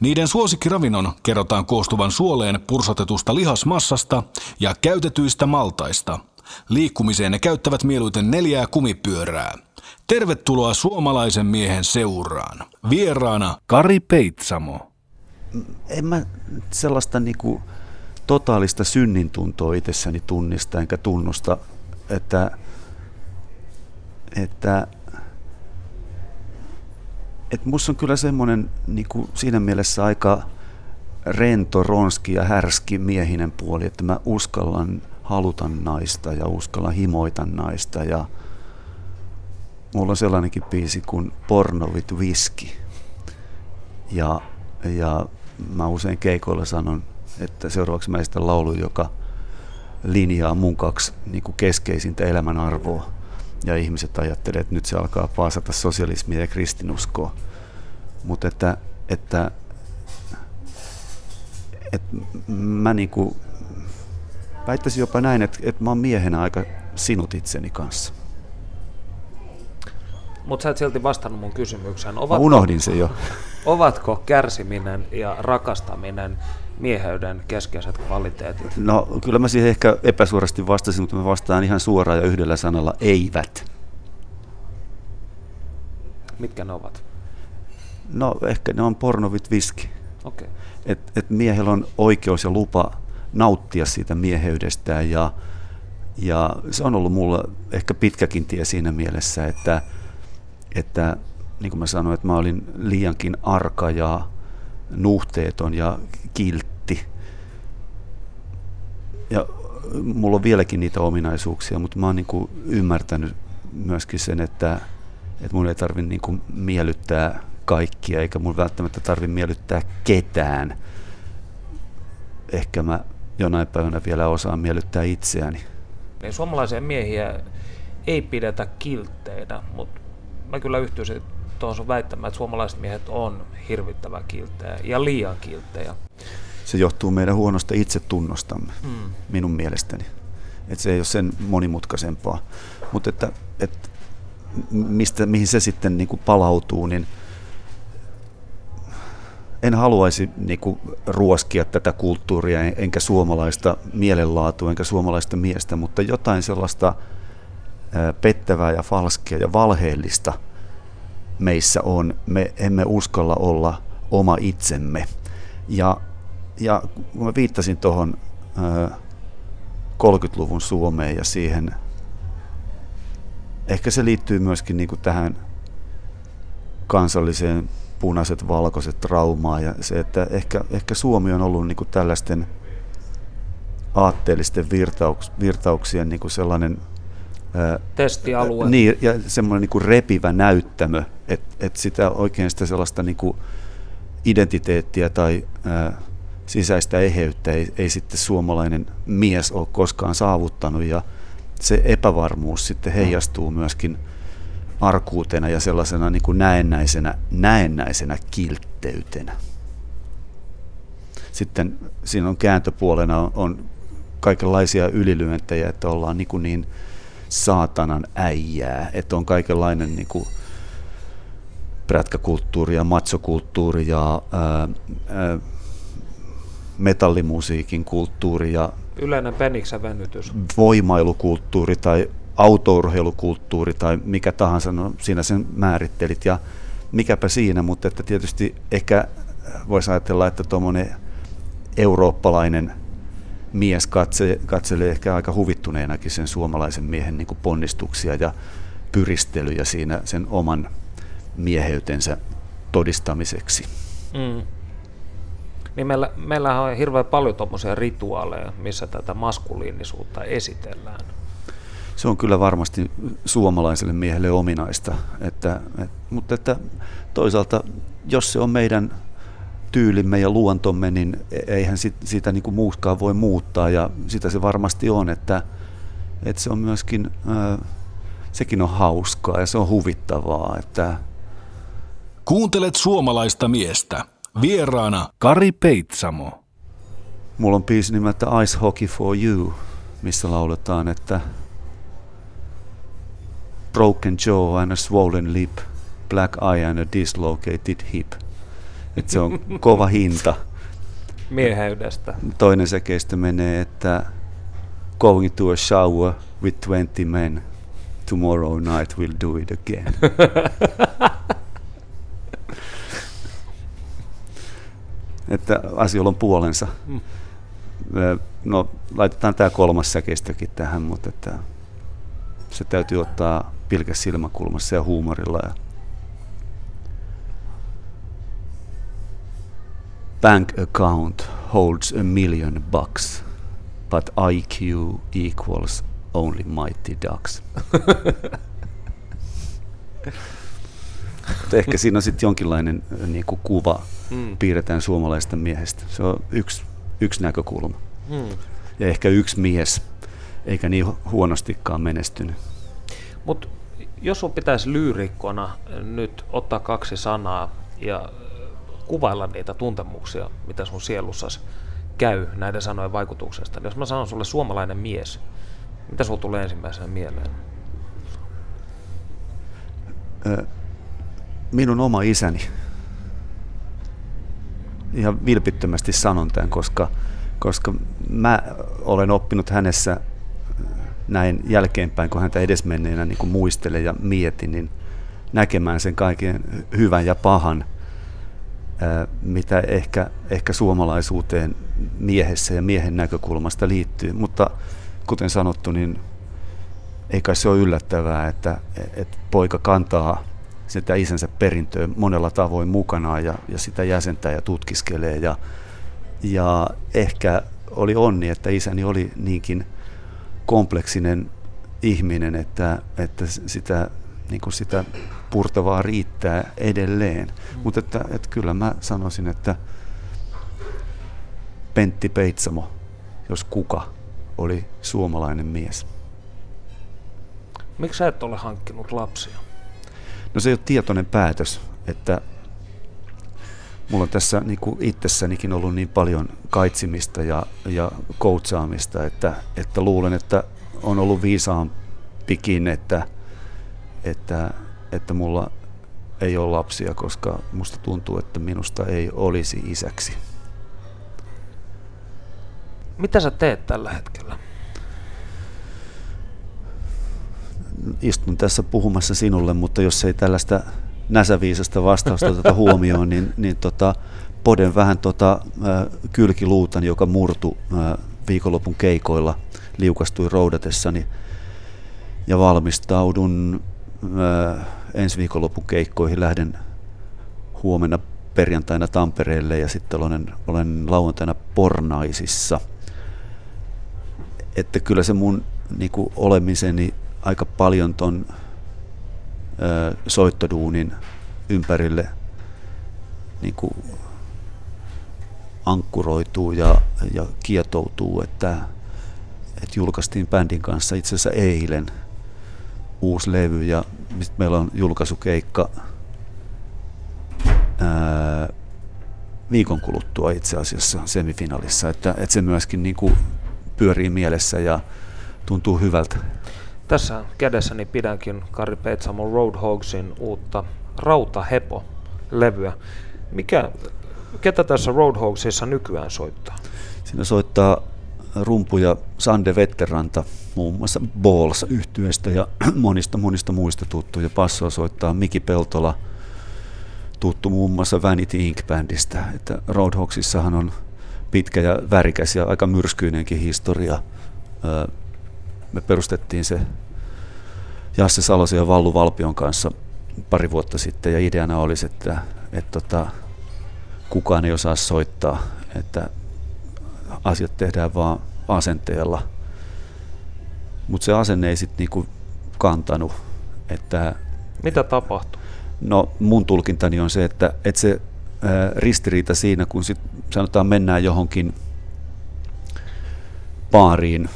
Niiden suosikkiravinnon kerrotaan koostuvan suoleen pursotetusta lihasmassasta ja käytetyistä maltaista. Liikkumiseen ne käyttävät mieluiten neljää kumipyörää. Tervetuloa suomalaisen miehen seuraan. Vieraana Kari Peitsamo. En mä sellaista niinku totaalista synnintuntoa itsessäni tunnista enkä tunnusta, että, että et musta on kyllä semmoinen niin siinä mielessä aika rento, ronski ja härski miehinen puoli, että mä uskallan haluta naista ja uskallan himoita naista ja mulla on sellainenkin biisi kuin Pornovit Whisky. Ja, ja mä usein keikoilla sanon, että seuraavaksi mä esitän laulu, joka linjaa mun kaksi niin kuin keskeisintä elämän arvoa. Ja ihmiset ajattelee, että nyt se alkaa paasata sosialismia ja kristinuskoa. Mutta että, että, että mä niin kuin väittäisin jopa näin, että, että mä oon miehenä aika sinut itseni kanssa. Mutta sä et silti vastannut mun kysymykseen. Ovatko, mä unohdin se jo. Ovatko kärsiminen ja rakastaminen mieheyden keskeiset kvaliteetit? No kyllä mä siihen ehkä epäsuorasti vastasin, mutta mä vastaan ihan suoraan ja yhdellä sanalla eivät. Mitkä ne ovat? No ehkä ne on pornovit viski. Okay. Et, et miehellä on oikeus ja lupa nauttia siitä mieheydestään ja, ja se on ollut mulla ehkä pitkäkin tie siinä mielessä, että, että niin kuin mä sanoin, että mä olin liiankin arka ja nuhteeton ja kiltti. Ja mulla on vieläkin niitä ominaisuuksia, mutta mä oon niin kuin ymmärtänyt myöskin sen, että, että mun ei tarvitse niin miellyttää kaikkia, eikä mun välttämättä tarvitse miellyttää ketään. Ehkä mä jonain päivänä vielä osaan miellyttää itseäni. Suomalaisia miehiä ei pidetä kiltteinä, mutta mä kyllä yhtyisin tuohon sun väittämään, että suomalaiset miehet on hirvittävän kilttejä ja liian kilttejä. Se johtuu meidän huonosta itsetunnostamme, hmm. minun mielestäni. Että se ei ole sen monimutkaisempaa. Mutta että, että mistä, mihin se sitten niin kuin palautuu, niin – en haluaisi niin kuin, ruoskia tätä kulttuuria, enkä suomalaista mielenlaatua, enkä suomalaista miestä, mutta jotain sellaista pettävää ja falskia ja valheellista meissä on. Me emme uskalla olla oma itsemme. Ja, ja kun mä viittasin tuohon 30-luvun Suomeen ja siihen, ehkä se liittyy myöskin niin kuin tähän kansalliseen punaiset, valkoiset traumaa ja se, että ehkä, ehkä Suomi on ollut niin kuin tällaisten aatteellisten virtauks, virtauksien niin kuin sellainen testialue. Ää, niin, ja semmoinen niin kuin repivä näyttämö, että et sitä oikein sitä sellaista niin kuin identiteettiä tai ää, sisäistä eheyttä ei, ei sitten suomalainen mies ole koskaan saavuttanut ja se epävarmuus sitten heijastuu myöskin – arkuutena ja sellaisena niin kuin näennäisenä, näennäisenä kiltteytenä. Sitten siinä on kääntöpuolena on, on kaikenlaisia ylilyöntejä, että ollaan niin, kuin niin saatanan äijää, että on kaikenlainen niin kuin prätkäkulttuuri ja matsokulttuuri ja ää, ää, metallimusiikin kulttuuri ja Yleinen peniksen venytys. Voimailukulttuuri tai autourheilukulttuuri tai mikä tahansa, no siinä sen määrittelit ja mikäpä siinä, mutta että tietysti ehkä voisi ajatella, että tuommoinen eurooppalainen mies katse, katselee ehkä aika huvittuneenakin sen suomalaisen miehen niin ponnistuksia ja pyristelyjä siinä sen oman mieheytensä todistamiseksi. Mm. Niin meillä, meillähän on hirveän paljon tuommoisia rituaaleja, missä tätä maskuliinisuutta esitellään se on kyllä varmasti suomalaiselle miehelle ominaista. Että, et, mutta että toisaalta, jos se on meidän tyylimme ja luontomme, niin e- eihän sit, sitä niin kuin muutkaan voi muuttaa ja sitä se varmasti on, että, että se on myöskin, sekin on hauskaa ja se on huvittavaa, että Kuuntelet suomalaista miestä. Vieraana Kari Peitsamo. Mulla on biisi nimeltä Ice Hockey for You, missä lauletaan, että Broken jaw and a swollen lip, black eye and a dislocated hip. Et se on kova hinta. Mieheydestä. Toinen sekeistä menee, että Going to a shower with 20 men. Tomorrow night we'll do it again. että asioilla on puolensa. Mm. No, laitetaan tämä kolmas säkeistäkin tähän, mutta että se täytyy ottaa pilkäs silmäkulmassa ja huumorilla. Ja Bank account holds a million bucks, but IQ equals only mighty ducks. Mutta ehkä siinä on sitten jonkinlainen niin kuin kuva, mm. piirretään suomalaista miehestä. Se on yksi, yksi näkökulma. Mm. Ja ehkä yksi mies, eikä niin huonostikaan menestynyt. Mutta jos sun pitäisi lyyrikkona nyt ottaa kaksi sanaa ja kuvailla niitä tuntemuksia, mitä sun sielussasi käy näiden sanojen vaikutuksesta. Jos mä sanon sulle suomalainen mies, mitä sulla tulee ensimmäisenä mieleen? minun oma isäni. Ihan vilpittömästi sanon tämän, koska, koska mä olen oppinut hänessä näin jälkeenpäin, kun häntä edesmenneenä niin kuin muistelen ja mietin, niin näkemään sen kaiken hyvän ja pahan, mitä ehkä, ehkä suomalaisuuteen miehessä ja miehen näkökulmasta liittyy. Mutta kuten sanottu, niin ei kai se ole yllättävää, että, että poika kantaa sitä isänsä perintöä monella tavoin mukanaan ja, ja sitä jäsentää ja tutkiskelee. Ja, ja ehkä oli onni, että isäni oli niinkin kompleksinen ihminen, että, että sitä, niin kuin sitä purtavaa riittää edelleen. Mm. Mutta että, että kyllä mä sanoisin, että Pentti Peitsamo, jos kuka, oli suomalainen mies. Miksi sä et ole hankkinut lapsia? No se ei ole tietoinen päätös, että mulla on tässä niin kuin itsessänikin ollut niin paljon kaitsimista ja, ja koutsaamista, että, että luulen, että on ollut viisaampikin, että, että, että mulla ei ole lapsia, koska musta tuntuu, että minusta ei olisi isäksi. Mitä sä teet tällä hetkellä? istun tässä puhumassa sinulle, mutta jos ei tällaista näsäviisasta vastausta oteta huomioon, niin, niin tota, poden vähän tota, äh, kylkiluutan, joka murtu äh, viikonlopun keikoilla, liukastui roudatessani ja valmistaudun äh, ensi viikonlopun keikkoihin. Lähden huomenna perjantaina Tampereelle ja sitten olen, olen lauantaina Pornaisissa. Että kyllä se mun niin kuin olemiseni aika paljon ton ö, soittoduunin ympärille niin kuin ankkuroituu ja, ja kietoutuu, että, että julkaistiin bändin kanssa itse asiassa eilen uusi levy ja meillä on julkaisukeikka ää, viikon kuluttua itse asiassa semifinalissa, että, että se myöskin niin kuin pyörii mielessä ja tuntuu hyvältä. Tässä kädessäni pidänkin Kari Peitsamon Roadhogsin uutta Rautahepo-levyä. Mikä, ketä tässä Roadhogsissa nykyään soittaa? Siinä soittaa rumpuja Sande Vetteranta muun muassa Balls yhtyeestä ja monista monista muista tuttuja. Passoa soittaa Miki Peltola, tuttu muun muassa Vanity Inc-bändistä. Että Roadhogsissahan on pitkä ja värikäs ja aika myrskyinenkin historia me perustettiin se Jasse Salosen ja Vallu Valpion kanssa pari vuotta sitten ja ideana olisi, että, että tota, kukaan ei osaa soittaa, että asiat tehdään vaan asenteella. Mutta se asenne ei sitten niinku kantanut. Että, Mitä tapahtui? No mun tulkintani on se, että, että se ristiriita siinä, kun sit sanotaan mennään johonkin baariin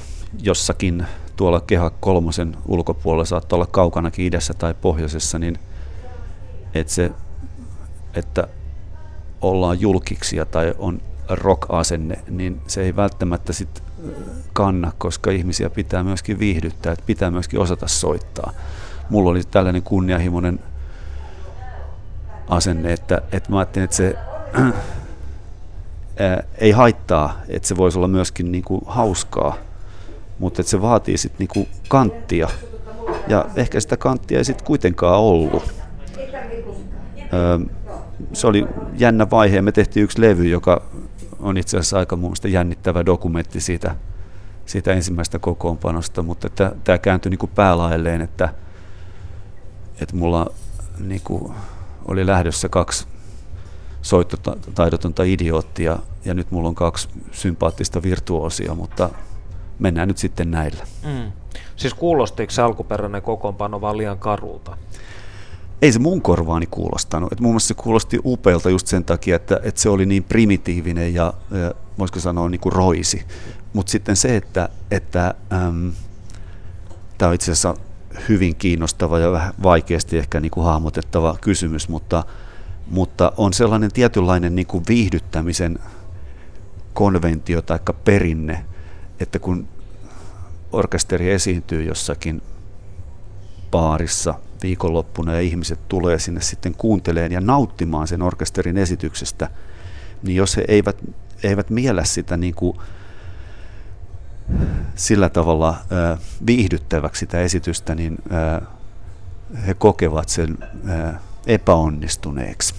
jossakin tuolla kehä kolmosen ulkopuolella, saattaa olla kaukanakin idässä tai pohjoisessa, niin että, se, että ollaan julkiksia tai on rock-asenne, niin se ei välttämättä sit kanna, koska ihmisiä pitää myöskin viihdyttää, että pitää myöskin osata soittaa. Mulla oli tällainen kunnianhimoinen asenne, että, että mä ajattelin, että se ää, ei haittaa, että se voisi olla myöskin niin kuin hauskaa, mutta että se vaatii sitten niin kuin kanttia. Ja ehkä sitä kanttia ei sitten kuitenkaan ollut. Ää, se oli jännä vaihe. Me tehtiin yksi levy, joka on itse asiassa aika mun jännittävä dokumentti siitä, siitä ensimmäistä kokoonpanosta, mutta tämä kääntyi niin kuin päälaelleen, että, että mulla niin kuin oli lähdössä kaksi soittotaidotonta idioottia ja nyt mulla on kaksi sympaattista virtuosia, mutta mennään nyt sitten näillä. Mm. Siis kuulostiko se alkuperäinen kokoonpano vaan liian karulta? Ei se mun korvaani kuulostanut. Et mun mielestä se kuulosti upealta just sen takia, että, että se oli niin primitiivinen ja, ja voisiko sanoa niin kuin roisi. Mutta sitten se, että, että tämä on itse asiassa hyvin kiinnostava ja vähän vaikeasti ehkä niin kuin hahmotettava kysymys, mutta, mutta on sellainen tietynlainen niin kuin viihdyttämisen konventio tai perinne, että kun orkesteri esiintyy jossakin baarissa viikonloppuna ja ihmiset tulee sinne sitten kuunteleen ja nauttimaan sen orkesterin esityksestä, niin jos he eivät, eivät miellä sitä niin kuin sillä tavalla äh, viihdyttäväksi sitä esitystä, niin äh, he kokevat sen äh, epäonnistuneeksi.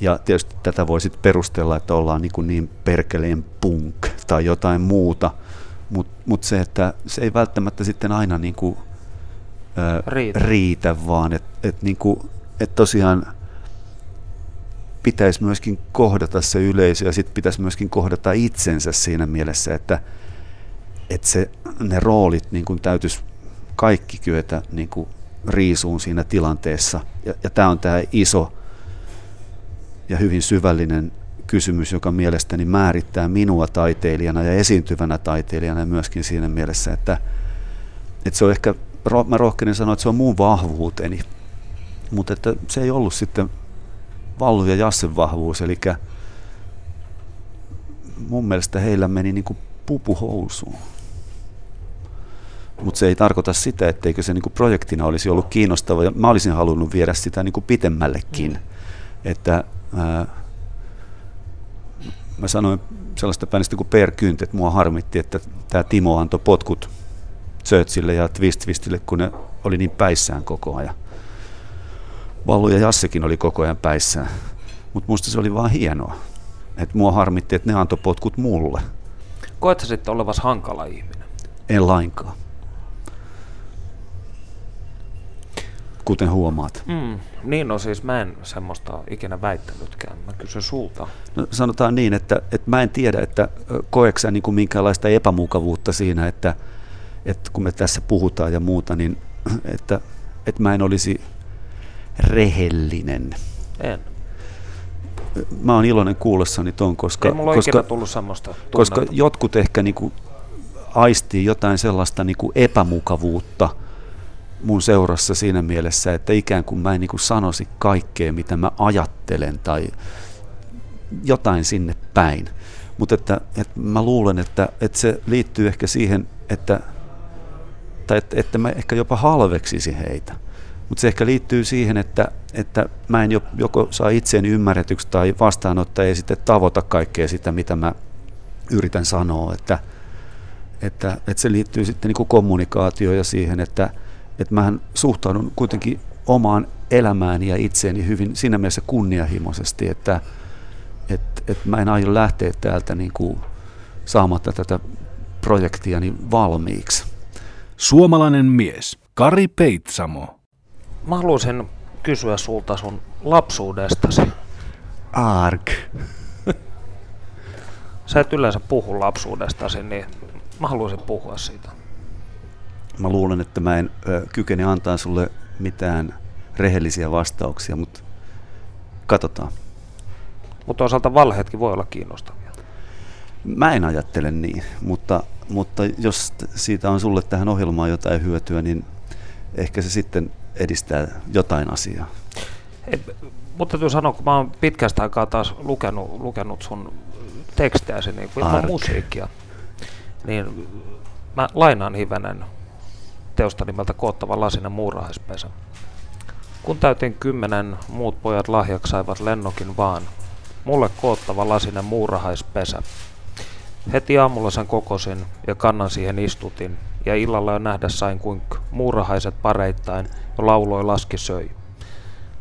Ja tietysti tätä voi sitten perustella, että ollaan niin, niin perkeleen punk tai jotain muuta, mutta mut se, että se ei välttämättä sitten aina niin kuin, ää, riitä. riitä, vaan että et, niin et tosiaan pitäisi myöskin kohdata se yleisö ja sitten pitäisi myöskin kohdata itsensä siinä mielessä, että että se, ne roolit niin kuin täytyisi kaikki kyetä niin riisuun siinä tilanteessa. Ja, ja tämä on tämä iso ja hyvin syvällinen kysymys, joka mielestäni määrittää minua taiteilijana ja esiintyvänä taiteilijana myöskin siinä mielessä, että, että se on ehkä, mä rohkenen sanoa, että se on mun vahvuuteni, mutta että se ei ollut sitten Vallu ja Jassen vahvuus, eli mun mielestä heillä meni niin kuin pupu housuun. Mutta se ei tarkoita sitä, etteikö se niinku projektina olisi ollut kiinnostava. Ja mä olisin halunnut viedä sitä niinku pitemmällekin. Mm. Että, ää, mä sanoin sellaista bändistä kuin Per Kynt, että mua harmitti, että tämä Timo antoi potkut Churchille ja Twist Twistille, kun ne oli niin päissään koko ajan. Vallu ja Jassekin oli koko ajan päissään. Mutta musta se oli vaan hienoa. Että mua harmitti, että ne antoi potkut mulle. Koetko sitten olevas hankala ihminen? En lainkaan. kuten huomaat. Mm, niin no siis mä en semmoista ikinä väittänytkään. Mä kysyn sulta. No, sanotaan niin, että, että mä en tiedä, että koeksä niin kuin minkälaista epämukavuutta siinä, että, että kun me tässä puhutaan ja muuta, niin että, että mä en olisi rehellinen. En. Mä oon iloinen kuullessani ton, koska, koska, tullut koska jotkut ehkä niin kuin aistii jotain sellaista niin kuin epämukavuutta – mun seurassa siinä mielessä, että ikään kuin mä en niin kuin sanoisi kaikkea, mitä mä ajattelen tai jotain sinne päin. Mutta että, että mä luulen, että, että se liittyy ehkä siihen, että, tai että, että mä ehkä jopa halveksisi heitä. Mutta se ehkä liittyy siihen, että, että mä en joko saa itseäni ymmärretyksi tai vastaanottaja ei sitten tavoita kaikkea sitä, mitä mä yritän sanoa. Että, että, että se liittyy sitten niin kommunikaatioon ja siihen, että, että mähän suhtaudun kuitenkin omaan elämääni ja itseeni hyvin siinä mielessä kunnianhimoisesti, että et, et mä en aio lähteä täältä niin kuin saamatta tätä projektiani valmiiksi. Suomalainen mies, Kari Peitsamo. Mä haluaisin kysyä sulta sun lapsuudestasi. Ark. Sä et yleensä puhu lapsuudestasi, niin mä haluaisin puhua siitä mä luulen, että mä en ö, kykene antaa sulle mitään rehellisiä vastauksia, mutta katsotaan. Mutta toisaalta valheetkin voi olla kiinnostavia. Mä en ajattele niin, mutta, mutta jos siitä on sulle tähän ohjelmaan jotain hyötyä, niin ehkä se sitten edistää jotain asiaa. Et, mutta täytyy sanoa, kun mä oon pitkästä aikaa taas lukenut, lukenut sun tekstiäsi, niin kuin musiikkia, niin mä lainaan hivenen teosta nimeltä Koottava lasinen muurahaispesä. Kun täytin kymmenen, muut pojat lahjaksi saivat lennokin vaan. Mulle koottava lasinen muurahaispesä. Heti aamulla sen kokosin ja kannan siihen istutin, ja illalla jo nähdä sain kuinka muurahaiset pareittain jo lauloi laski söi.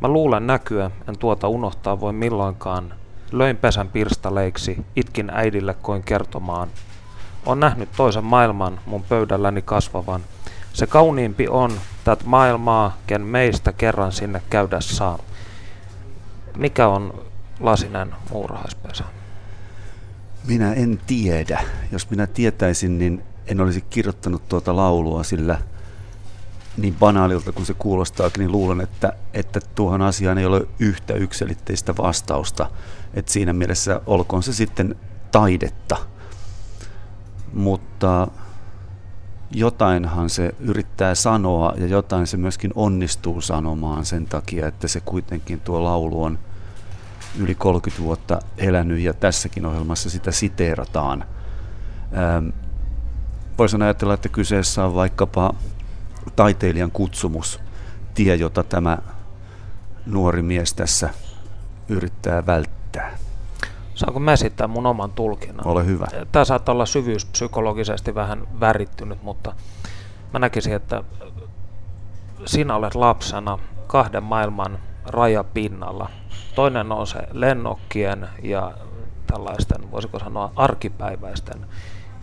Mä luulen näkyä, en tuota unohtaa voi milloinkaan. Löin pesän pirstaleiksi, itkin äidille koin kertomaan. On nähnyt toisen maailman mun pöydälläni kasvavan. Se kauniimpi on, tät maailmaa, ken meistä kerran sinne käydä saa. Mikä on lasinen muurahaispesä? Minä en tiedä. Jos minä tietäisin, niin en olisi kirjoittanut tuota laulua, sillä niin banaalilta kuin se kuulostaa, niin luulen, että, että tuohon asiaan ei ole yhtä yksilitteistä vastausta. Että siinä mielessä olkoon se sitten taidetta. Mutta jotainhan se yrittää sanoa ja jotain se myöskin onnistuu sanomaan sen takia, että se kuitenkin tuo laulu on yli 30 vuotta elänyt ja tässäkin ohjelmassa sitä siteerataan. Ähm, Voisin ajatella, että kyseessä on vaikkapa taiteilijan kutsumus, tie, jota tämä nuori mies tässä yrittää välttää. Saanko mä esittää mun oman tulkinnan? Ole hyvä. Tämä saattaa olla syvyyspsykologisesti vähän värittynyt, mutta mä näkisin, että sinä olet lapsena kahden maailman rajapinnalla. Toinen on se lennokkien ja tällaisten, voisiko sanoa, arkipäiväisten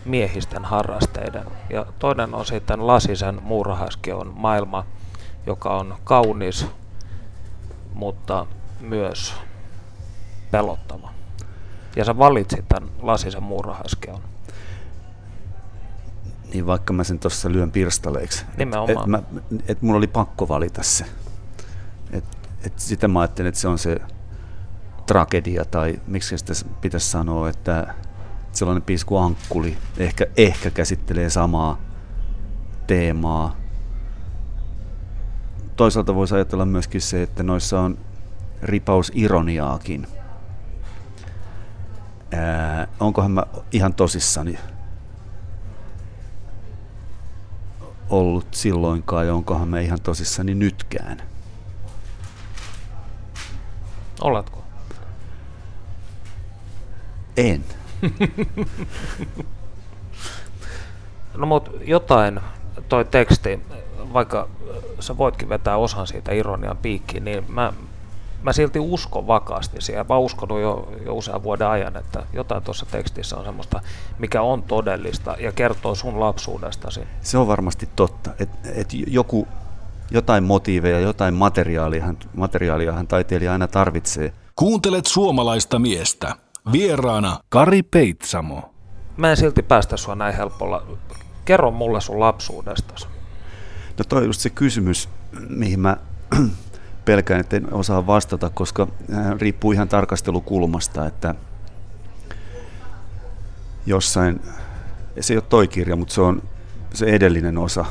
miehisten harrasteiden. Ja toinen on sitten Lasisen muurahaiskeon maailma, joka on kaunis, mutta myös pelottava. Ja sä valitsit tämän Lasisen muurahaiskeon. Niin vaikka mä sen tuossa lyön pirstaleiksi. Nimenomaan. Et, et, et mun oli pakko valita se. Et, sitä mä ajattelin, että se on se tragedia, tai miksi sitä pitäisi sanoa, että sellainen biisi kuin Ankkuli ehkä, ehkä käsittelee samaa teemaa. Toisaalta voisi ajatella myöskin se, että noissa on ripaus ironiaakin. Ää, onkohan mä ihan tosissani ollut silloinkaan ja onkohan mä ihan tosissani nytkään? Oletko? En. no mutta jotain toi teksti, vaikka sä voitkin vetää osan siitä ironian piikkiin, niin mä, mä silti uskon vakaasti siihen. Mä uskonut jo, jo usean vuoden ajan, että jotain tuossa tekstissä on semmoista, mikä on todellista ja kertoo sun lapsuudestasi. Se on varmasti totta, että et joku, jotain motiiveja, jotain materiaalia, materiaaliahan taiteilija aina tarvitsee. Kuuntelet suomalaista miestä. Vieraana Kari Peitsamo. Mä en silti päästä sua näin helpolla. Kerro mulle sun lapsuudestasi. No toi on just se kysymys, mihin mä pelkään, että en osaa vastata, koska äh, riippuu ihan tarkastelukulmasta, että jossain, se ei ole toi kirja, mutta se on se edellinen osa.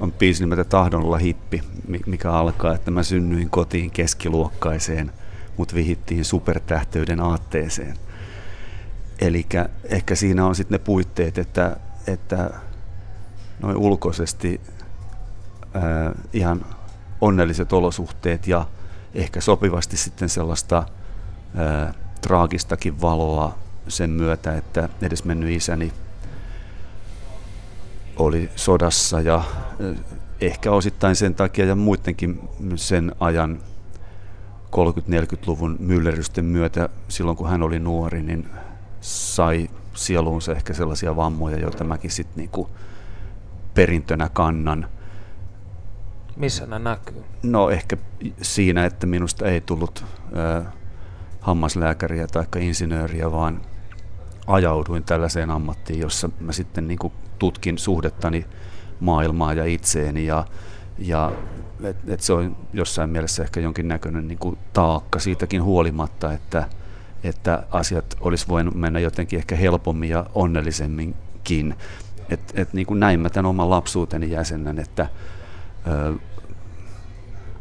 On biisi nimeltä Tahdon olla hippi, mikä alkaa, että mä synnyin kotiin keskiluokkaiseen, mut vihittiin supertähteyden aatteeseen. Eli ehkä siinä on sitten ne puitteet, että, että noin ulkoisesti ää, ihan onnelliset olosuhteet ja ehkä sopivasti sitten sellaista ää, traagistakin valoa sen myötä, että edes mennyt isäni oli sodassa ja ehkä osittain sen takia ja muidenkin sen ajan 30-40-luvun myllerrysten myötä silloin kun hän oli nuori, niin sai sieluunsa ehkä sellaisia vammoja, joita mäkin sitten niinku perintönä kannan. Missä ne näkyy? No ehkä siinä, että minusta ei tullut ö, hammaslääkäriä tai insinööriä, vaan ajauduin tällaiseen ammattiin, jossa mä sitten niinku tutkin suhdettani maailmaa ja itseeni ja, ja et, et se on jossain mielessä ehkä jonkinnäköinen niinku taakka siitäkin huolimatta, että että asiat olisi voinut mennä jotenkin ehkä helpommin ja onnellisemminkin. Et, et niin kuin näin mä tämän oman lapsuuteni jäsenän, että ö,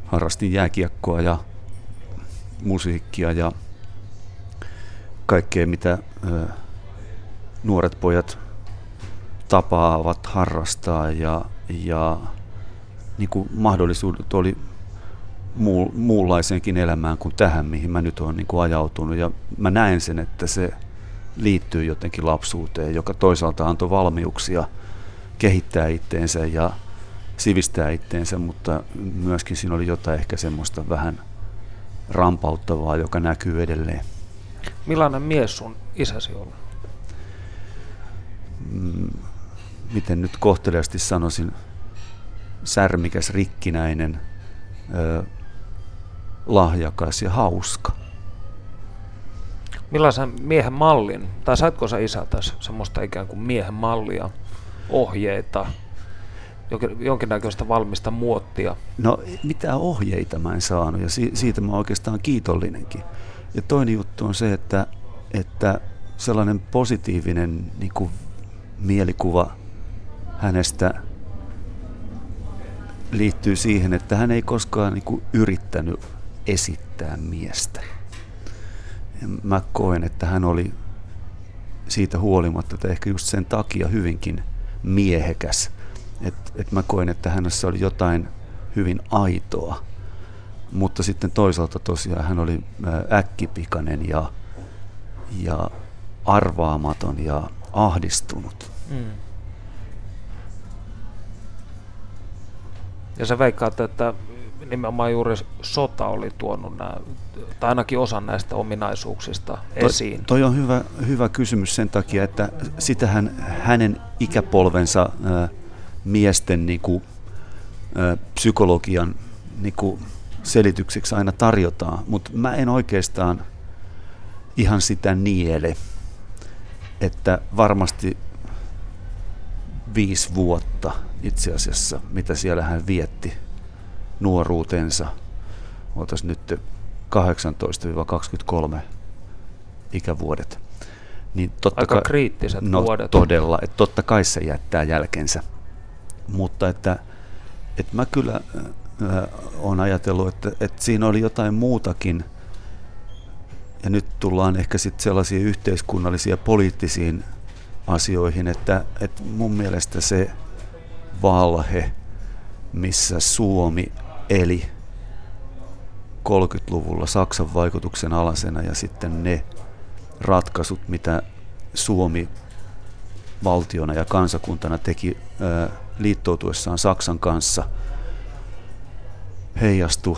harrastin jääkiekkoa ja musiikkia ja kaikkea, mitä ö, nuoret pojat tapaavat harrastaa ja, ja niin kuin mahdollisuudet oli muu, muunlaiseenkin elämään kuin tähän, mihin mä nyt olen niin kuin ajautunut. Ja mä näen sen, että se liittyy jotenkin lapsuuteen, joka toisaalta antoi valmiuksia kehittää itteensä ja sivistää itteensä, mutta myöskin siinä oli jotain ehkä semmoista vähän rampauttavaa, joka näkyy edelleen. Millainen mies sun isäsi on? Miten nyt kohteliasti sanoisin, särmikäs, rikkinäinen, ö, lahjakas ja hauska. Millaisen miehen mallin, tai saitko sä isältä semmoista ikään kuin miehen mallia, ohjeita, jonkinnäköistä valmista muottia? No mitä ohjeita mä en saanut ja si- siitä mä oikeastaan kiitollinenkin. Ja toinen juttu on se, että, että sellainen positiivinen niin kuin mielikuva hänestä liittyy siihen, että hän ei koskaan niin kuin yrittänyt esittää miestä. Ja mä koen, että hän oli siitä huolimatta, että ehkä just sen takia hyvinkin miehekäs. Et, et mä koen, että hänessä oli jotain hyvin aitoa. Mutta sitten toisaalta tosiaan hän oli äkkipikainen ja, ja arvaamaton ja ahdistunut. Mm. Ja sä veikkaat, että nimenomaan juuri sota oli tuonut nämä, tai ainakin osan näistä ominaisuuksista esiin. Toi, toi on hyvä, hyvä kysymys sen takia, että sitähän hänen ikäpolvensa äh, miesten niin kuin, äh, psykologian niin kuin, selitykseksi aina tarjotaan, mutta mä en oikeastaan ihan sitä niele, että varmasti viisi vuotta itse asiassa, mitä siellä hän vietti nuoruutensa. Oltaisiin nyt 18-23 ikävuodet. Niin totta Aika kai, kriittiset no, vuodet. Todella, että totta kai se jättää jälkensä. Mutta että, että mä kyllä äh, olen ajatellut, että, että siinä oli jotain muutakin. Ja nyt tullaan ehkä sitten sellaisiin yhteiskunnallisiin ja poliittisiin asioihin, että, että mun mielestä se valhe, missä Suomi eli 30-luvulla Saksan vaikutuksen alasena ja sitten ne ratkaisut, mitä Suomi valtiona ja kansakuntana teki liittoutuessaan Saksan kanssa, heijastu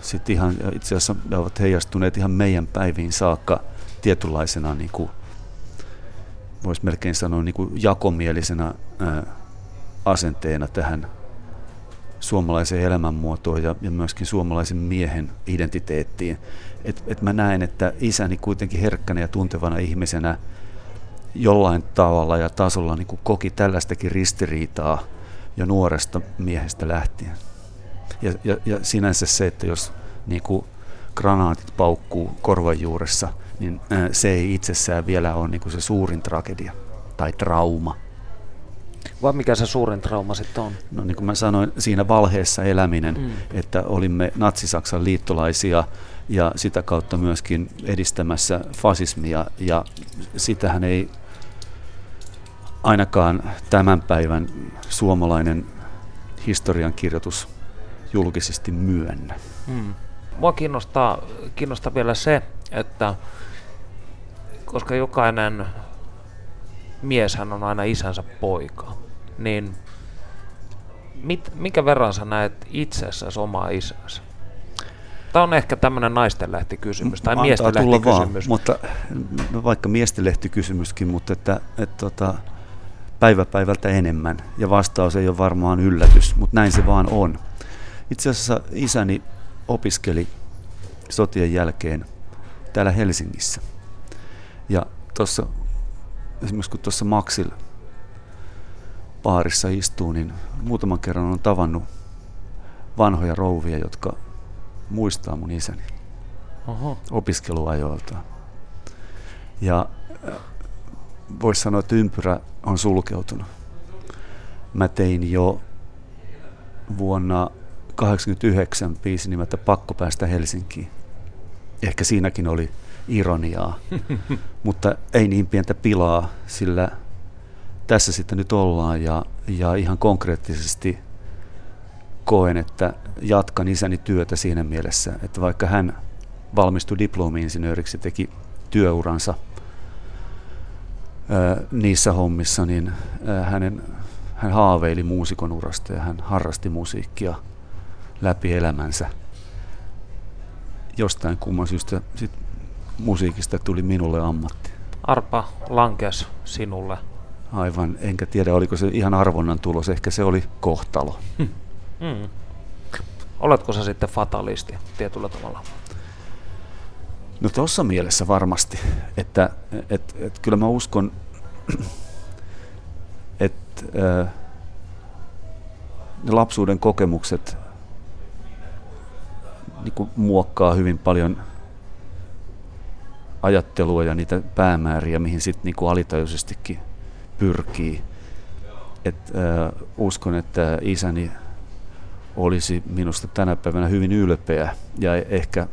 sitten ihan, itse asiassa ne ovat heijastuneet ihan meidän päiviin saakka tietynlaisena niin kuin voisi melkein sanoa niin kuin jakomielisenä ää, asenteena tähän suomalaiseen elämänmuotoon ja, ja myöskin suomalaisen miehen identiteettiin. Et, et mä näen, että isäni kuitenkin herkkänä ja tuntevana ihmisenä jollain tavalla ja tasolla niin kuin koki tällaistakin ristiriitaa jo nuoresta miehestä lähtien. Ja, ja, ja sinänsä se, että jos niin kuin granaatit paukkuu korvan juuressa – niin se ei itsessään vielä ole niin kuin se suurin tragedia tai trauma. Vai mikä se suurin trauma sitten on? No niin kuin mä sanoin, siinä valheessa eläminen, mm. että olimme natsisaksan liittolaisia ja sitä kautta myöskin edistämässä fasismia ja sitähän ei ainakaan tämän päivän suomalainen historiankirjoitus julkisesti myönnä. Mm. Mua kiinnostaa, kiinnostaa vielä se, että koska jokainen mieshän on aina isänsä poika, niin mit, minkä verran sä näet itsessäsi omaa isäsi? Tämä on ehkä tämmöinen naisten kysymys tai miesten kysymys. mutta no vaikka miesten kysymyskin, mutta että, että tota, päivä päivältä enemmän. Ja vastaus ei ole varmaan yllätys, mutta näin se vaan on. Itse asiassa isäni opiskeli sotien jälkeen täällä Helsingissä. Ja tuossa, esimerkiksi kun tuossa Maxilla baarissa istuu, niin muutaman kerran on tavannut vanhoja rouvia, jotka muistaa mun isäni Oho. opiskeluajoilta. Ja voisi sanoa, että ympyrä on sulkeutunut. Mä tein jo vuonna 1989 biisi nimeltä Pakko päästä Helsinkiin. Ehkä siinäkin oli ironiaa, mutta ei niin pientä pilaa, sillä tässä sitten nyt ollaan ja, ja ihan konkreettisesti koen, että jatkan isäni työtä siinä mielessä, että vaikka hän valmistui diplomi-insinööriksi, teki työuransa ää, niissä hommissa, niin ää, hänen, hän haaveili muusikon urasta ja hän harrasti musiikkia läpi elämänsä. Jostain kumman syystä sit musiikista tuli minulle ammatti. Arpa lankes sinulle. Aivan, enkä tiedä oliko se ihan arvonnan tulos, ehkä se oli kohtalo. Hmm. Mm. Oletko sä sitten fatalisti tietyllä tavalla? No tuossa mielessä varmasti, että et, et, kyllä mä uskon, että äh, ne lapsuuden kokemukset niin muokkaa hyvin paljon ajattelua ja niitä päämääriä, mihin sitten niin alitajuisestikin pyrkii. Et, äh, uskon, että isäni olisi minusta tänä päivänä hyvin ylpeä ja ehkä,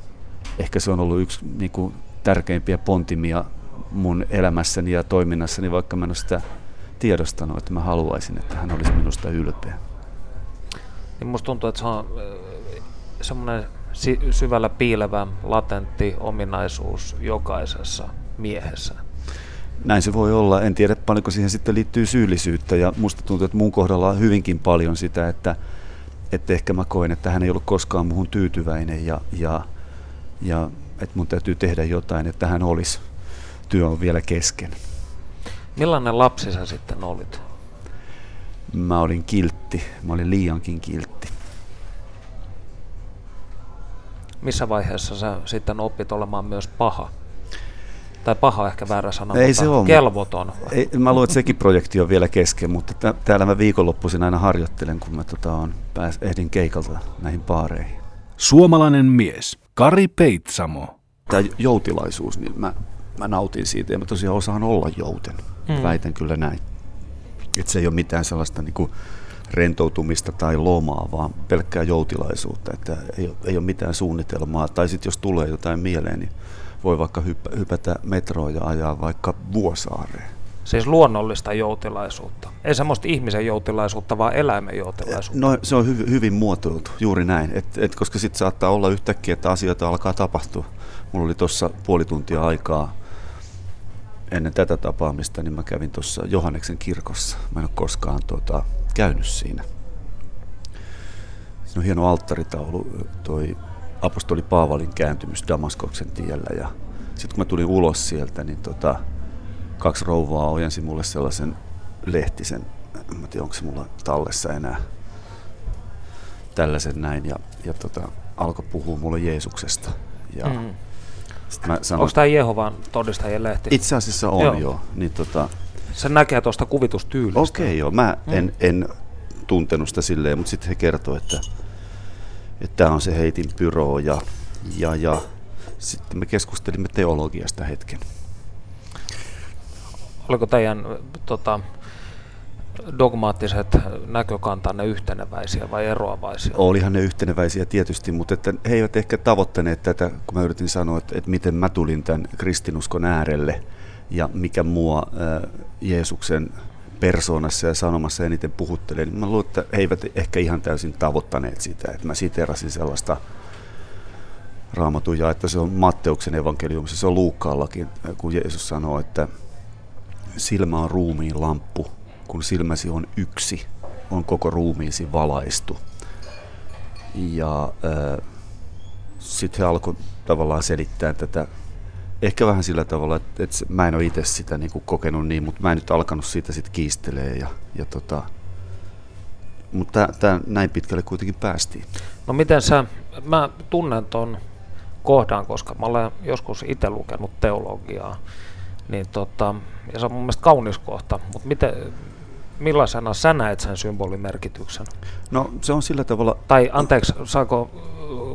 ehkä se on ollut yksi niin kuin, tärkeimpiä pontimia mun elämässäni ja toiminnassani, vaikka mä en ole sitä tiedostanut, että mä haluaisin, että hän olisi minusta ylpeä. Niin musta tuntuu, että se on semmoinen syvällä piilevä, latentti ominaisuus jokaisessa miehessä. Näin se voi olla. En tiedä paljonko siihen sitten liittyy syyllisyyttä ja musta tuntuu, että mun kohdalla on hyvinkin paljon sitä, että, että ehkä mä koen, että hän ei ollut koskaan muuhun tyytyväinen ja, ja, ja että mun täytyy tehdä jotain, että hän olisi. Työ on vielä kesken. Millainen lapsi sä sitten olit? Mä olin kiltti. Mä olin liiankin kiltti. Missä vaiheessa sä sitten oppit olemaan myös paha? Tai paha ehkä väärä sana, ei mutta se on. kelvoton. Ei, mä luulen, että sekin projekti on vielä kesken, mutta t- täällä mä viikonloppuisin aina harjoittelen, kun mä tota, on, pääs, ehdin keikalta näihin baareihin. Suomalainen mies, Kari Peitsamo. Tämä joutilaisuus, niin mä, mä nautin siitä ja mä tosiaan osaan olla jouten. Mm. Väitän kyllä näin. Että se ei ole mitään sellaista niin kuin rentoutumista tai lomaa, vaan pelkkää joutilaisuutta. Että ei, ole, ei ole mitään suunnitelmaa. Tai sitten jos tulee jotain mieleen, niin voi vaikka hyppä, hypätä metroa ja ajaa vaikka Vuosaareen. Siis luonnollista joutilaisuutta. Ei semmoista ihmisen joutilaisuutta, vaan eläimen joutilaisuutta. No se on hy- hyvin muotoiltu, juuri näin. Et, et, koska sitten saattaa olla yhtäkkiä, että asioita alkaa tapahtua. Mulla oli tuossa puoli tuntia aikaa ennen tätä tapaamista, niin mä kävin tuossa Johanneksen kirkossa. Mä en ole koskaan tuota, käynyt siinä. Siinä on hieno alttaritaulu, toi apostoli Paavalin kääntymys Damaskoksen tiellä. Ja sitten kun mä tulin ulos sieltä, niin tota, kaksi rouvaa ojensi mulle sellaisen lehtisen, en tiedä onko se mulla tallessa enää, tällaisen näin. Ja, ja tota, alkoi puhua mulle Jeesuksesta. Ja mm. mä Onko tämä Jehovan todistajien lehti? Itse asiassa on joo. joo. Niin tota, se näkee tuosta kuvitustyylistä. Okei, okay, joo. Mä mm. en, en tuntenut sitä silleen, mutta sitten he kertoi, että että tämä on se heitin pyro ja, ja, ja sitten me keskustelimme teologiasta hetken. Oliko teidän tota, dogmaattiset näkökantanne yhteneväisiä vai eroavaisia? Olihan ne yhteneväisiä tietysti, mutta että he eivät ehkä tavoittaneet tätä, kun mä yritin sanoa, että, että miten mä tulin tämän kristinuskon äärelle ja mikä mua Jeesuksen persoonassa ja sanomassa eniten puhuttelee, niin mä luulen, että he eivät ehkä ihan täysin tavoittaneet sitä. Että mä siterasin sellaista raamatuja, että se on Matteuksen evankeliumissa, se on Luukkaallakin, kun Jeesus sanoo, että silmä on ruumiin lamppu, kun silmäsi on yksi, on koko ruumiisi valaistu. Ja äh, sitten he alkoivat tavallaan selittää tätä ehkä vähän sillä tavalla, että, että mä en ole itse sitä niin kuin kokenut niin, mutta mä en nyt alkanut siitä sitten kiistelee ja, ja tota, mutta tää, näin pitkälle kuitenkin päästiin. No miten sä, mä tunnen ton kohdan, koska mä olen joskus itse lukenut teologiaa, niin tota, ja se on mun mielestä kaunis kohta, mutta miten, millaisena sä näet sen symbolimerkityksen? No se on sillä tavalla... Tai anteeksi, saako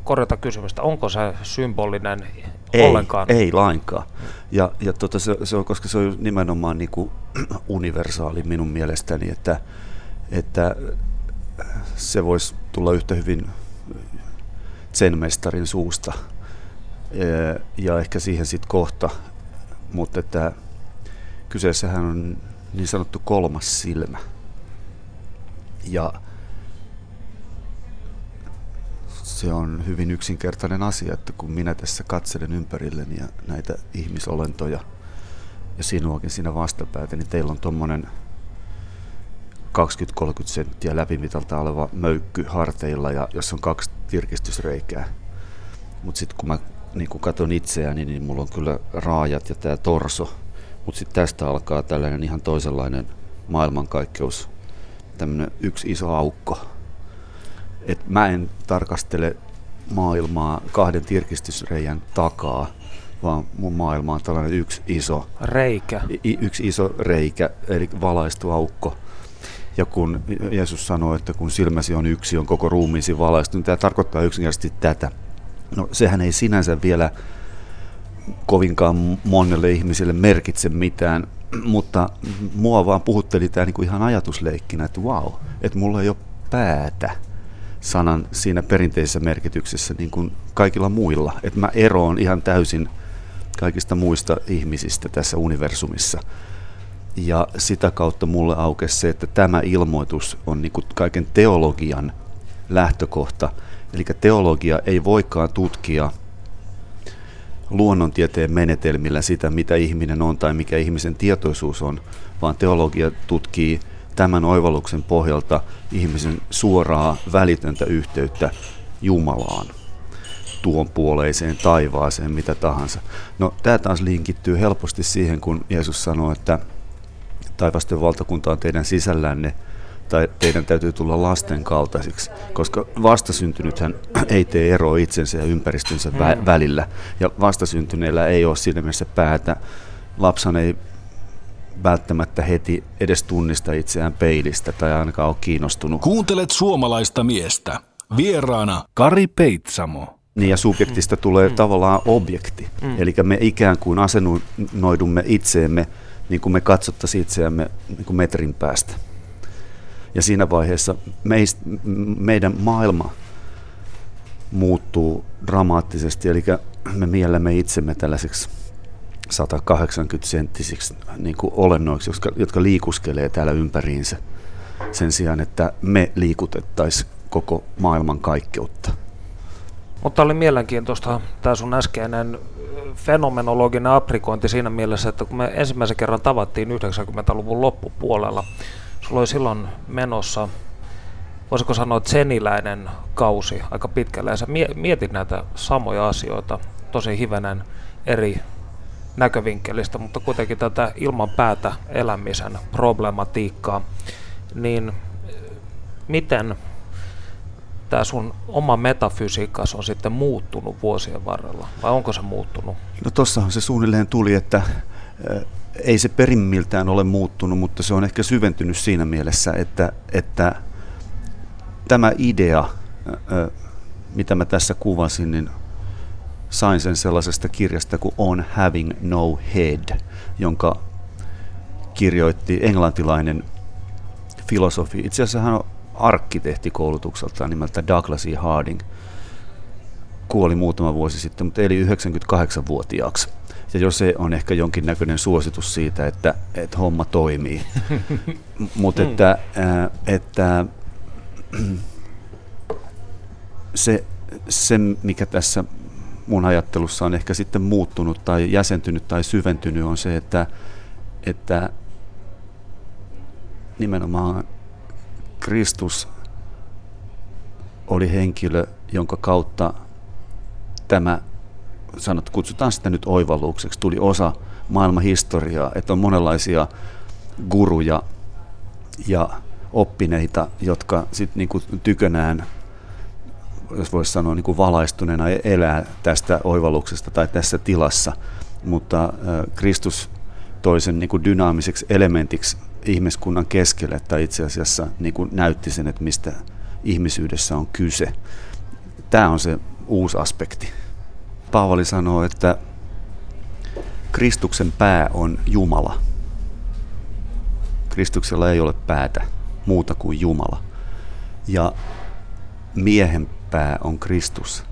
korjata kysymystä, onko se symbolinen ei, ollenkaan? Ei lainkaan. Ja, ja tota, se, se on, koska se on nimenomaan niin kuin universaali minun mielestäni, että, että se voisi tulla yhtä hyvin sen mestarin suusta. Ja ehkä siihen sitten kohta, mutta että kyseessähän on niin sanottu kolmas silmä. Ja se on hyvin yksinkertainen asia, että kun minä tässä katselen ympärilleni ja näitä ihmisolentoja ja sinuakin siinä vastapäätä, niin teillä on tuommoinen 20-30 senttiä läpimitalta oleva möykky harteilla ja jos on kaksi tirkistysreikää. Mutta sitten kun mä niin kun katson itseäni, niin mulla on kyllä raajat ja tämä torso. Mutta sitten tästä alkaa tällainen ihan toisenlainen maailmankaikkeus, tämmöinen yksi iso aukko. Et mä en tarkastele maailmaa kahden tirkistysreijän takaa, vaan mun maailma on tällainen yksi iso reikä. yksi iso reikä, eli valaistu aukko. Ja kun Jeesus sanoi, että kun silmäsi on yksi, on koko ruumiisi valaistu, niin tämä tarkoittaa yksinkertaisesti tätä. No sehän ei sinänsä vielä kovinkaan monelle ihmiselle merkitse mitään, mutta mua vaan puhutteli tämä niinku ihan ajatusleikkinä, että wow, että mulla ei ole päätä sanan siinä perinteisessä merkityksessä niin kuin kaikilla muilla. Että mä eroon ihan täysin kaikista muista ihmisistä tässä universumissa. Ja sitä kautta mulle aukesi se, että tämä ilmoitus on niin kuin kaiken teologian lähtökohta. Eli teologia ei voikaan tutkia luonnontieteen menetelmillä sitä, mitä ihminen on tai mikä ihmisen tietoisuus on, vaan teologia tutkii tämän oivalluksen pohjalta ihmisen suoraa välitöntä yhteyttä Jumalaan, tuon puoleiseen taivaaseen, mitä tahansa. No tämä taas linkittyy helposti siihen, kun Jeesus sanoi, että taivasten valtakunta on teidän sisällänne, tai teidän täytyy tulla lasten kaltaisiksi, koska vastasyntynythän ei tee eroa itsensä ja ympäristönsä vä- mm. välillä, ja vastasyntyneillä ei ole siinä mielessä päätä. Lapsan ei välttämättä heti edes tunnista itseään peilistä tai ainakaan ole kiinnostunut. Kuuntelet suomalaista miestä. Vieraana Kari Peitsamo. Niin ja subjektista tulee mm. tavallaan objekti. Mm. Eli me ikään kuin asennoidumme itseemme niin kuin me katsottaisiin itseämme niin kuin metrin päästä. Ja siinä vaiheessa meist, meidän maailma muuttuu dramaattisesti, eli me miellämme itsemme tällaiseksi 180 senttisiksi niin kuin olennoiksi, jotka, jotka liikuskelee täällä ympäriinsä sen sijaan, että me liikutettaisiin koko maailman kaikkeutta. Mutta oli mielenkiintoista tämä sun äskeinen fenomenologinen aprikointi siinä mielessä, että kun me ensimmäisen kerran tavattiin 90-luvun loppupuolella, sulla oli silloin menossa, voisiko sanoa, seniläinen kausi aika pitkälle, ja sä mietit näitä samoja asioita tosi hivenen eri näkövinkkelistä, mutta kuitenkin tätä ilman päätä elämisen problematiikkaa, niin miten tämä sun oma metafysiikkas on sitten muuttunut vuosien varrella, vai onko se muuttunut? No tossahan se suunnilleen tuli, että ei se perimmiltään ole muuttunut, mutta se on ehkä syventynyt siinä mielessä, että, että tämä idea, mitä mä tässä kuvasin, niin sain sen sellaisesta kirjasta kuin On Having No Head, jonka kirjoitti englantilainen filosofi. Itse asiassa hän on arkkitehti koulutukseltaan nimeltä Douglas E. Harding. Kuoli muutama vuosi sitten, mutta eli 98-vuotiaaksi. Ja jos se on ehkä jonkinnäköinen suositus siitä, että, että homma toimii. mutta että, että se, se, mikä tässä mun ajattelussa on ehkä sitten muuttunut tai jäsentynyt tai syventynyt on se, että, että nimenomaan Kristus oli henkilö, jonka kautta tämä, sanot, kutsutaan sitä nyt oivallukseksi, tuli osa maailman historiaa, että on monenlaisia guruja ja oppineita, jotka sitten niinku tykönään jos voisi sanoa, niin kuin valaistuneena elää tästä oivalluksesta tai tässä tilassa, mutta Kristus toisen niin kuin dynaamiseksi elementiksi ihmiskunnan keskelle, että itse asiassa niin kuin näytti sen, että mistä ihmisyydessä on kyse. Tämä on se uusi aspekti. Paavali sanoo, että Kristuksen pää on Jumala. Kristuksella ei ole päätä muuta kuin Jumala. Ja miehen pää on Kristus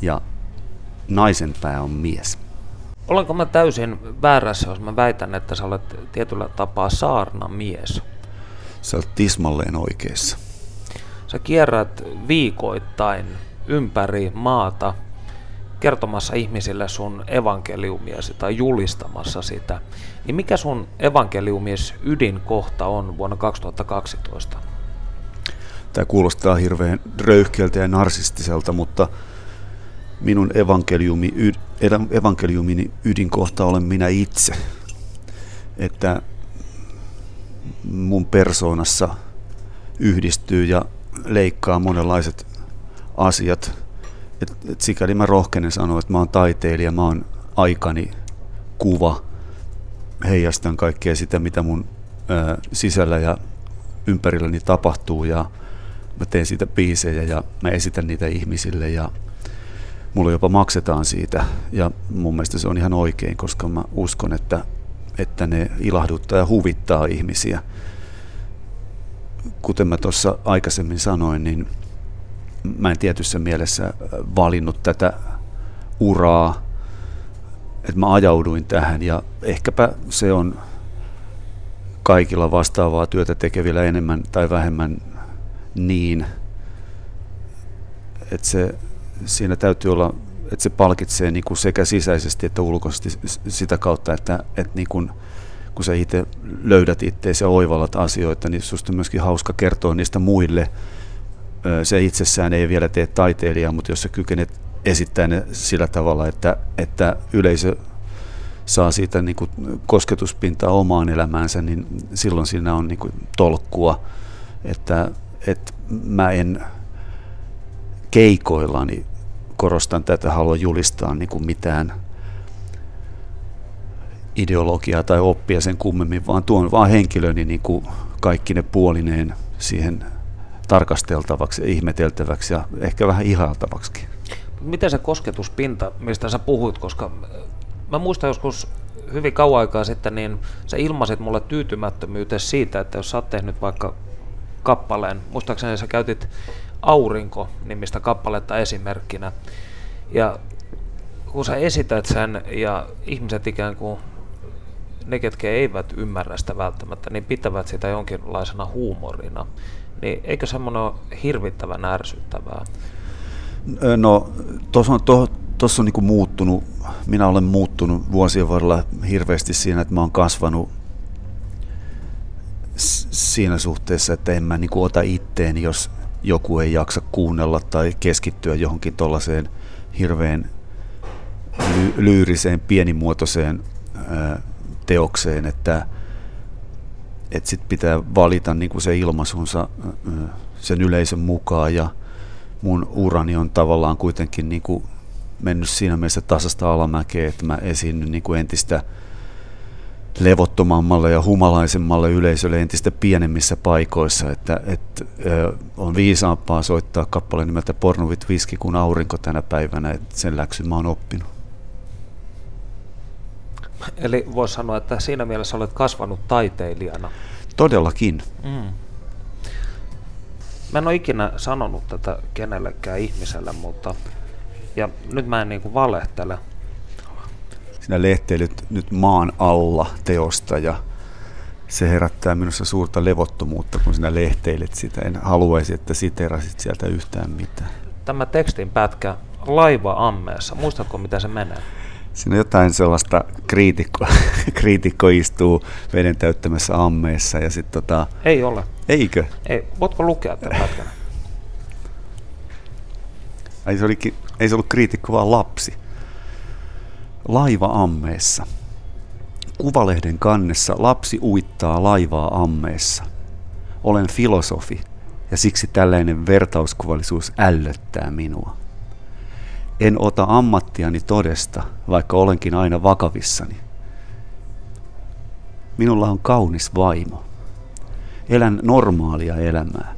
ja naisen pää on mies. Olenko mä täysin väärässä, jos mä väitän, että sä olet tietyllä tapaa saarna mies? Sä olet tismalleen oikeassa. Sä kierrät viikoittain ympäri maata kertomassa ihmisille sun evankeliumiasi tai julistamassa sitä. Niin mikä sun evankeliumies ydinkohta on vuonna 2012? Tämä kuulostaa hirveän röyhkeältä ja narsistiselta, mutta minun evankeliumi, evankeliumini ydinkohta olen minä itse. Että mun persoonassa yhdistyy ja leikkaa monenlaiset asiat. Et, et sikäli mä rohkenen sanoa, että mä oon taiteilija, mä oon aikani kuva, heijastan kaikkea sitä, mitä mun ö, sisällä ja ympärilläni tapahtuu ja mä teen siitä biisejä ja mä esitän niitä ihmisille ja mulle jopa maksetaan siitä ja mun mielestä se on ihan oikein, koska mä uskon, että, että ne ilahduttaa ja huvittaa ihmisiä. Kuten mä tuossa aikaisemmin sanoin, niin mä en tietyssä mielessä valinnut tätä uraa, että mä ajauduin tähän ja ehkäpä se on kaikilla vastaavaa työtä tekevillä enemmän tai vähemmän niin, että se, siinä täytyy olla, että se palkitsee niin kuin sekä sisäisesti että ulkoisesti sitä kautta, että, että niin kuin, kun sä itse löydät itseäsi ja oivallat asioita, niin susta on myöskin hauska kertoa niistä muille. Se itsessään ei vielä tee taiteilijaa, mutta jos sä kykenet esittää ne sillä tavalla, että, että yleisö saa siitä niin kuin kosketuspintaa omaan elämäänsä, niin silloin siinä on niin kuin tolkkua. Että että mä en keikoillani korostan tätä, haluan julistaa niin kuin mitään ideologiaa tai oppia sen kummemmin, vaan tuon vaan henkilöni niin kuin kaikki ne puolineen siihen tarkasteltavaksi ja ihmeteltäväksi ja ehkä vähän ihailtavaksi. Miten se kosketuspinta, mistä sä puhuit, koska äh, mä muistan joskus hyvin kauan aikaa sitten, niin sä ilmaisit mulle tyytymättömyyteen siitä, että jos sä oot tehnyt vaikka kappaleen. Muistaakseni sä käytit Aurinko-nimistä kappaletta esimerkkinä. Ja kun sä esität sen ja ihmiset ikään kuin ne, ketkä eivät ymmärrä sitä välttämättä, niin pitävät sitä jonkinlaisena huumorina. Niin eikö semmoinen ole hirvittävän ärsyttävää? No, tuossa on, to, on niinku muuttunut, minä olen muuttunut vuosien varrella hirveästi siinä, että mä oon kasvanut siinä suhteessa, että en mä niin ota itteeni, jos joku ei jaksa kuunnella tai keskittyä johonkin tuollaiseen hirveän ly- lyyriseen, pienimuotoiseen ää, teokseen, että et sit pitää valita niin kuin se ilmaisunsa ää, sen yleisön mukaan. Ja mun urani on tavallaan kuitenkin niin mennyt siinä mielessä tasasta alamäkeä, että mä esiinnyn niin entistä levottomammalle ja humalaisemmalle yleisölle entistä pienemmissä paikoissa, että, että on viisaampaa soittaa kappale nimeltä Pornovit Viski kuin aurinko tänä päivänä, että sen läksyn mä oon oppinut. Eli voisi sanoa, että siinä mielessä olet kasvanut taiteilijana. Todellakin. Mm. Mä en ole ikinä sanonut tätä kenellekään ihmiselle, mutta ja nyt mä en niin kuin valehtele, sinä lehteilyt nyt maan alla teosta ja se herättää minussa suurta levottomuutta, kun sinä lehteilet sitä. En haluaisi, että siterasit sieltä yhtään mitään. Tämä tekstin pätkä laiva ammeessa, muistatko mitä se menee? Siinä on jotain sellaista kriitikko, kriitikko istuu veden täyttämässä ammeessa ja sitten tota... Ei ole. Eikö? Ei. Voitko lukea tämän pätkän? Ei se, olikin, ei se ollut kriitikko, vaan lapsi. Laiva ammeessa. Kuvalehden kannessa lapsi uittaa laivaa ammeessa. Olen filosofi ja siksi tällainen vertauskuvallisuus ällöttää minua. En ota ammattiani todesta, vaikka olenkin aina vakavissani. Minulla on kaunis vaimo. Elän normaalia elämää.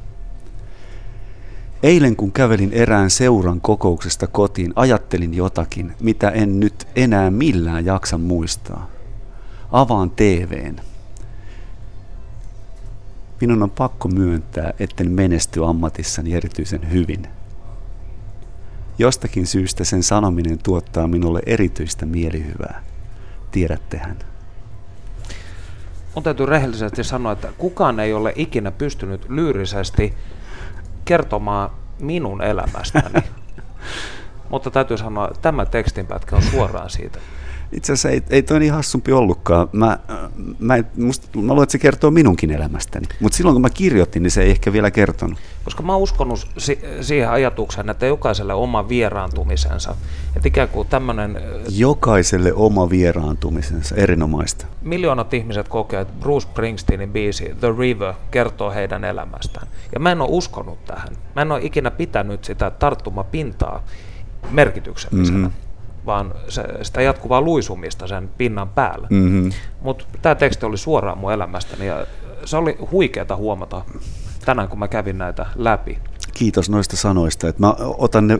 Eilen kun kävelin erään seuran kokouksesta kotiin, ajattelin jotakin, mitä en nyt enää millään jaksa muistaa. Avaan TVn. Minun on pakko myöntää, etten menesty ammatissani erityisen hyvin. Jostakin syystä sen sanominen tuottaa minulle erityistä mielihyvää. Tiedättehän. On täytyy rehellisesti sanoa, että kukaan ei ole ikinä pystynyt lyyrisesti kertomaan minun elämästäni. Mutta täytyy sanoa, että tämä tekstinpätkä on suoraan siitä. Itse asiassa ei, ei toi niin hassumpi ollutkaan. Mä, mä, must, mä luulen, että se kertoo minunkin elämästäni. Mutta silloin kun mä kirjoitin, niin se ei ehkä vielä kertonut. Koska mä oon uskonut si- siihen ajatukseen, että jokaiselle oma vieraantumisensa. Että ikään kuin tämmöinen... Jokaiselle oma vieraantumisensa, erinomaista. Miljoonat ihmiset kokee, että Bruce Springsteenin biisi The River kertoo heidän elämästään. Ja mä en ole uskonut tähän. Mä en ole ikinä pitänyt sitä tarttumapintaa merkityksellisenä. Mm-hmm vaan se, sitä jatkuvaa luisumista sen pinnan päällä. Mm-hmm. Mutta tämä teksti oli suoraan mun elämästäni ja se oli huikeata huomata tänään, kun mä kävin näitä läpi. Kiitos noista sanoista, että mä otan ne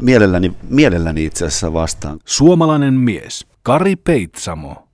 mielelläni, mielelläni itse asiassa vastaan. Suomalainen mies Kari Peitsamo